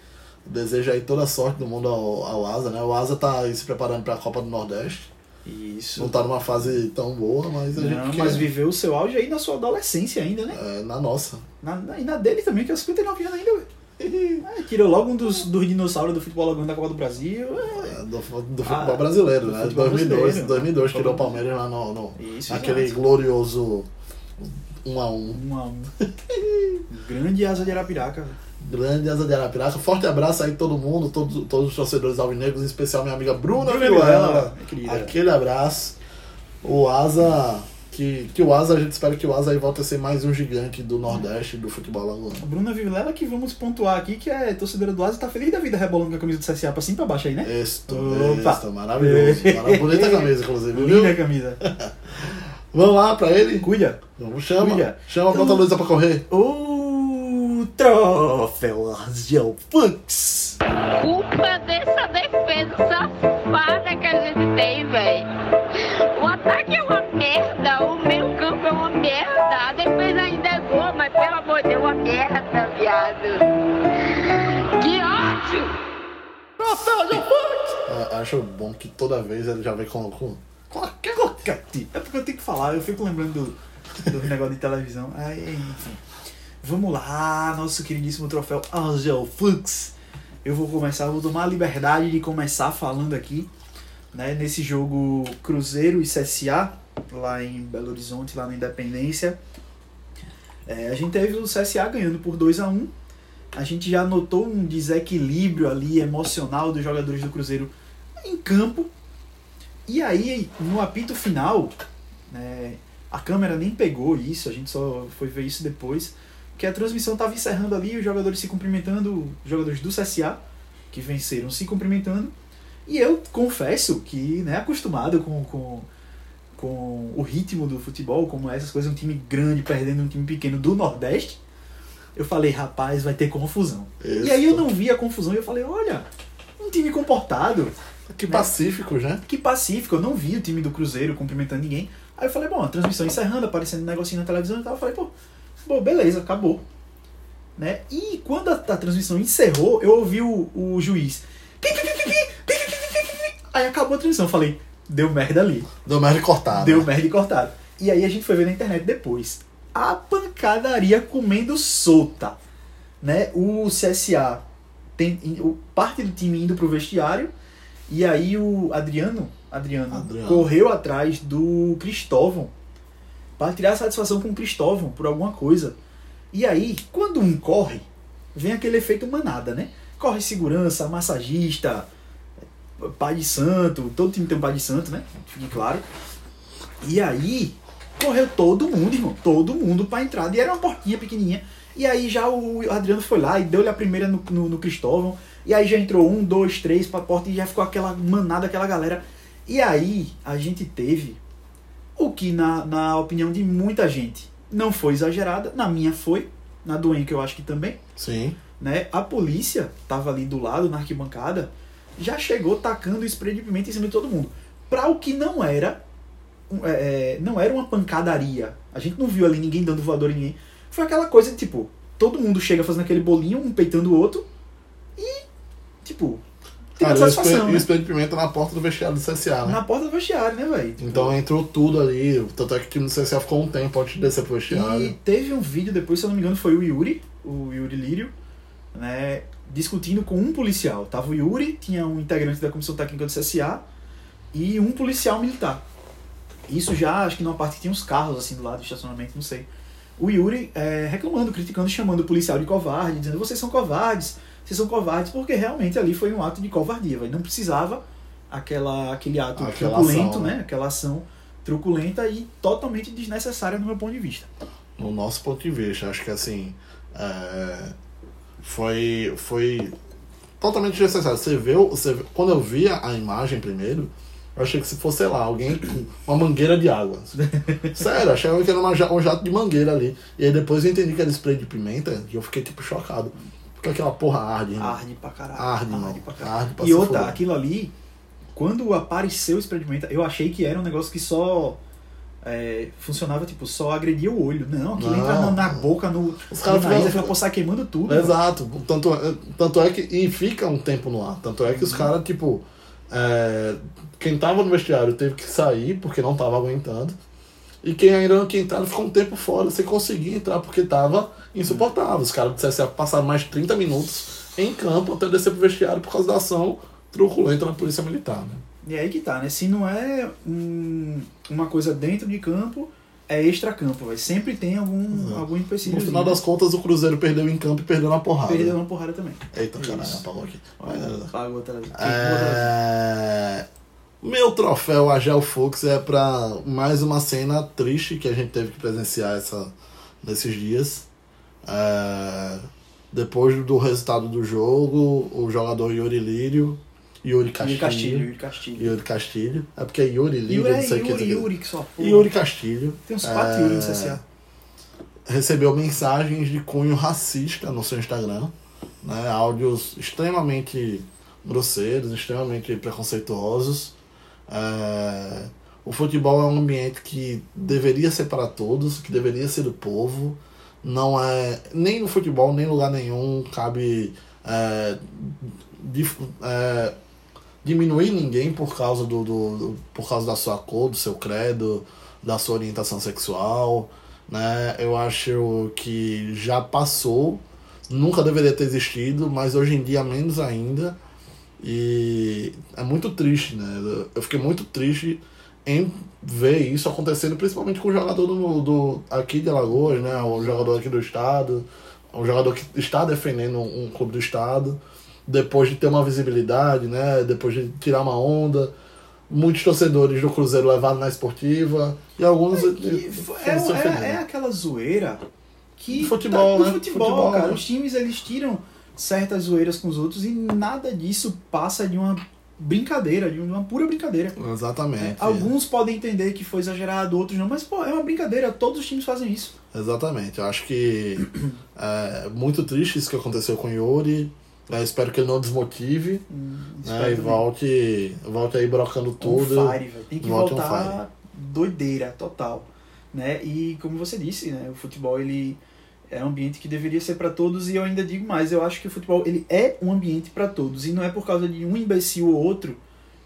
deseja aí toda a sorte do mundo ao, ao Asa, né? O Asa tá aí se preparando para a Copa do Nordeste. Isso. Não tá numa fase tão boa, mas a Não, gente mas quer- viveu o seu auge aí na sua adolescência ainda, né? é, na nossa. Na, na- e na dele também, que é 59 anos ainda, velho. É, tirou logo um dos, dos dinossauros do futebol da Copa do Brasil. é. É, do, do futebol Ah, brasileiro, do né? futebol 2002, brasileiro. 2002 tirou o Palmeiras lá no, no Isso, aquele exato. glorioso 1 a 1 Um a um. Grande asa de Arapiraca. Grande Asa de Arapiraca. Forte abraço aí todo mundo, todos, todos os torcedores alvinegros, em especial minha amiga Bruna Bruna Vilela. Vilela. Aquele abraço. O Asa, que, que o Asa, a gente espera que o Asa aí volte a ser mais um gigante do Nordeste do futebol alagoano. A Bruna Vilela, que vamos pontuar aqui, que é torcedora do Asa, tá feliz da vida rebolando com a camisa do CSA pra cima e pra baixo aí, né? Esto, Opa. esto, maravilhoso. Mara- Bonita camisa, inclusive, viu? Linda a camisa. Vamos lá pra ele? Cuida. Vamos, chama. Cuida. Chama, Então- bota a Luísa pra correr. O troféu Argel Fux. culpa dessa defesa safada que a gente tem, velho. O ataque é uma merda, o meio campo é uma merda, a defesa ainda é boa, mas pelo amor de Deus, é uma merda, viado. Que ódio! Ah, Acho bom que toda vez ele já vem com. com... Clocate. É porque eu tenho que falar, eu fico lembrando do, do negócio de televisão. Aí, enfim. Vamos lá, nosso queridíssimo troféu Angel Flux. Eu vou começar, vou tomar a liberdade de começar falando aqui, né, nesse jogo Cruzeiro e CSA, lá em Belo Horizonte, lá na Independência. É, a gente teve o CSA ganhando por 2 a 1 A gente já notou um desequilíbrio ali emocional dos jogadores do Cruzeiro em campo. E aí, no apito final, né, a câmera nem pegou isso, a gente só foi ver isso depois, que a transmissão estava encerrando ali, os jogadores se cumprimentando, os jogadores do CSA, que venceram, se cumprimentando. E eu confesso que, né, acostumado com, com, com o ritmo do futebol, como essas coisas, um time grande perdendo um time pequeno do Nordeste, eu falei, rapaz, vai ter confusão. E aí eu não vi a confusão e eu falei, olha, um time comportado, Que pacífico, né? que pacífico, eu não vi o time do Cruzeiro cumprimentando ninguém. Aí eu falei, bom, a transmissão encerrando, aparecendo um negocinho na televisão e tal, eu falei, pô, Bom, beleza, acabou. Né? E quando a, a transmissão encerrou, eu ouvi o, o juiz. Aí acabou a transmissão. Eu falei, deu merda ali. Deu merda e cortado. Deu merda e cortado. E aí a gente foi ver na internet depois. A pancadaria comendo solta. Né? O CSA tem o, parte do time indo pro vestiário. E aí o Adriano, Adriano, Adriano. correu atrás do Cristóvão para tirar satisfação com Cristóvão por alguma coisa. E aí, quando um corre, vem aquele efeito manada, né? Corre segurança, massagista, pai de santo, todo time tem um pai de santo, né? Fique claro. E aí, correu todo mundo, irmão. Todo mundo pra entrada. E era uma portinha pequenininha. E aí já o Adriano foi lá e deu-lhe a primeira no, no, no Cristóvão. E aí já entrou um, dois, três pra porta e já ficou aquela manada, aquela galera. E aí a gente teve o que, na, na opinião de muita gente, não foi exagerada. Na minha foi. Na do Enco eu acho que também Sim. né? A polícia tava ali do lado, na arquibancada, já chegou tacando spray de pimenta em cima de todo mundo. Pra o que não era, é, é, não era uma pancadaria. A gente não viu ali ninguém dando voador em ninguém. Foi aquela coisa de, tipo, todo mundo chega fazendo aquele bolinho, um peitando o outro, e, tipo, Cara, e satisfação, espelho- e o espelho de pimenta na porta do vestiário do CSA, né? Na porta do vestiário, né, velho? Então entrou tudo ali. Tanto é que o time do CSA ficou um tempo antes de descer pro E vestiário. teve um vídeo depois, se eu não me engano, foi o Yuri, o Yuri Lírio, né, discutindo com um policial. Tava o Yuri, tinha um integrante da comissão técnica do CSA e um policial militar. Isso já, acho que numa parte que tinha uns carros assim do lado do estacionamento, não sei. O Yuri é, reclamando, criticando, chamando o policial de covarde, dizendo vocês são covardes, vocês são covardes, porque realmente ali foi um ato de covardia, véio. não precisava aquela, aquele ato Aquela truculento, ação, né? né? Aquela ação truculenta e totalmente desnecessária no meu ponto de vista. No nosso ponto de vista, acho que assim. é, foi. Foi totalmente desnecessário. Você vê, o- você vê- quando eu via a imagem primeiro, eu achei que se fosse, sei lá, alguém com uma mangueira de água. Sério, achava que era uma um jato de mangueira ali. E aí depois eu entendi que era spray de pimenta e eu fiquei tipo chocado. Porque aquela porra arde, irmão. Arde pra caralho. Arde, mano. pra caralho. Arde pra e outra, aquilo ali, quando apareceu o spray de pimenta, eu achei que era um negócio que só é, funcionava, tipo, só agredia o olho. Não, aquilo Não. entra na, na boca, no, Os no caras nariz, pô, sai queimando tudo. Exato. Tanto, é- tanto é que. E fica um tempo no ar. Tanto é que os caras, tipo. é, quem tava no vestiário teve que sair porque não tava aguentando. E quem ainda não tinha entrado ficou um tempo fora sem conseguir entrar porque tava insuportável. Os caras do CSA passaram mais de 30 minutos em campo até descer pro vestiário por causa da ação truculenta da Polícia Militar. Né? E aí que tá, né? Se não é hum, uma coisa dentro de campo, é extra-campo, vai. Sempre tem algum, algum empecilho. No final das contas, o Cruzeiro perdeu em campo e perdeu na porrada. Perdeu uma porrada também. Eita, caralho, apagou aqui. Pagou outra vez. É... Meu troféu Agel Fux é pra mais uma cena triste que a gente teve que presenciar essa, nesses dias. É... Depois do resultado do jogo, o jogador Yuri Lírio, Yuri Yuri Castilho, Castilho, Yuri Castilho. Yuri Castilho, é porque é Yuri Lírio, Yuri, não sei o que. Yuri, o que. Yuri, que só porra. Yuri Castilho Tem uns quatro É, Yuri no CSA. recebeu mensagens de cunho racista no seu Instagram, né? áudios extremamente grosseiros, extremamente preconceituosos. É, o futebol é um ambiente que deveria ser para todos, que deveria ser do povo. Não é nem no futebol, nem em lugar nenhum cabe é, dif- é, diminuir ninguém por causa do, do- do- por causa da sua cor, do seu credo, da sua orientação sexual, né? Eu acho que já passou, nunca deveria ter existido, mas hoje em dia menos ainda. E é muito triste, né? Eu fiquei muito triste em ver isso acontecendo, principalmente com o jogador do, do aqui de Alagoas, né? O jogador aqui do estado, um jogador que está defendendo um clube do estado, depois de ter uma visibilidade, né? Depois de tirar uma onda. Muitos torcedores do Cruzeiro levaram na esportiva e alguns Que é, é, ofendendo. é aquela zoeira que. Futebol, tá, né? futebol, Futebol, cara. né? Os times eles tiram certas zoeiras com os outros e nada disso passa de uma brincadeira, de uma pura brincadeira. Exatamente. É, alguns podem entender que foi exagerado, outros não, mas pô, é uma brincadeira, todos os times fazem isso. Exatamente. Eu acho que é muito triste isso que aconteceu com o Yuri. Eu espero que ele não desmotive espero né, e volte, volte aí brocando tudo. fire, velho. Tem que Volte voltar doideira total, né? E como você disse, né, o futebol ele é um ambiente que deveria ser para todos e eu ainda digo mais, eu acho que o futebol ele é um ambiente para todos e não é por causa de um imbecil ou outro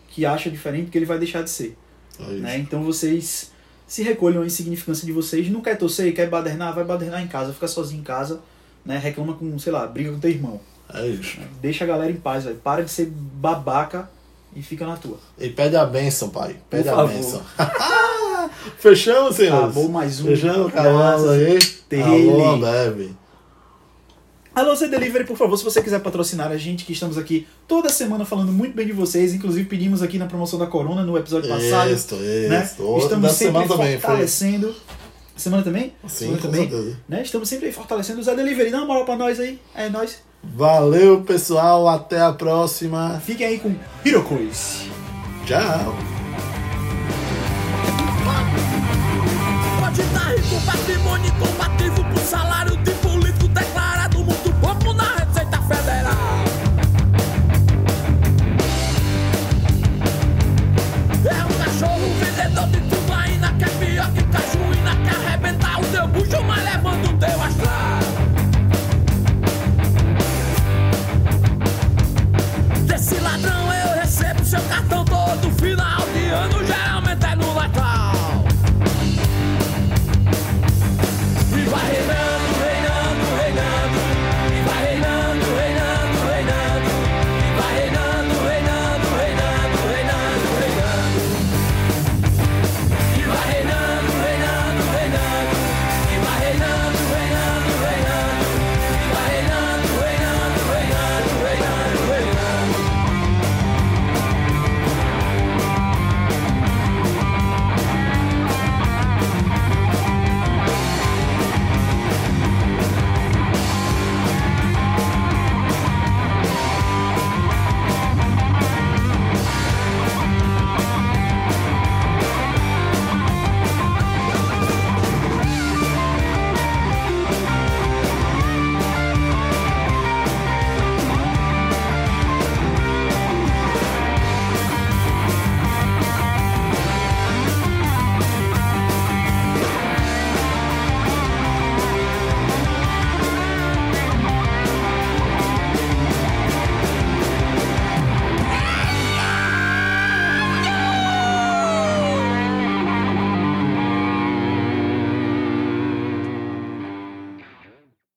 que acha diferente que ele vai deixar de ser, É né? Então vocês se recolham a insignificância de vocês, não quer torcer, quer badernar, vai badernar em casa, fica sozinho em casa, né? Reclama com, sei lá, briga com teu irmão. É isso. Deixa a galera em paz, velho. Para de ser babaca e fica na tua. E pede a benção, pai. Pede a benção. Fechamos, senhores? Acabou mais um. Fechamos, acabamos aí. Alô, Ambev. Alô, C Delivery, por favor, se você quiser patrocinar a gente, que estamos aqui toda semana falando muito bem de vocês, inclusive pedimos aqui na promoção da Corona, no episódio passado. Isso, né? isso. Estamos sempre semana fortalecendo. Foi... Semana também? Sim, semana também. Né? Estamos sempre fortalecendo o Zé Delivery. Dá uma moral pra nós aí. É nós. Valeu, pessoal. Até a próxima. Fiquem aí com Hirocruz. Tchau. Pode estar rico, salário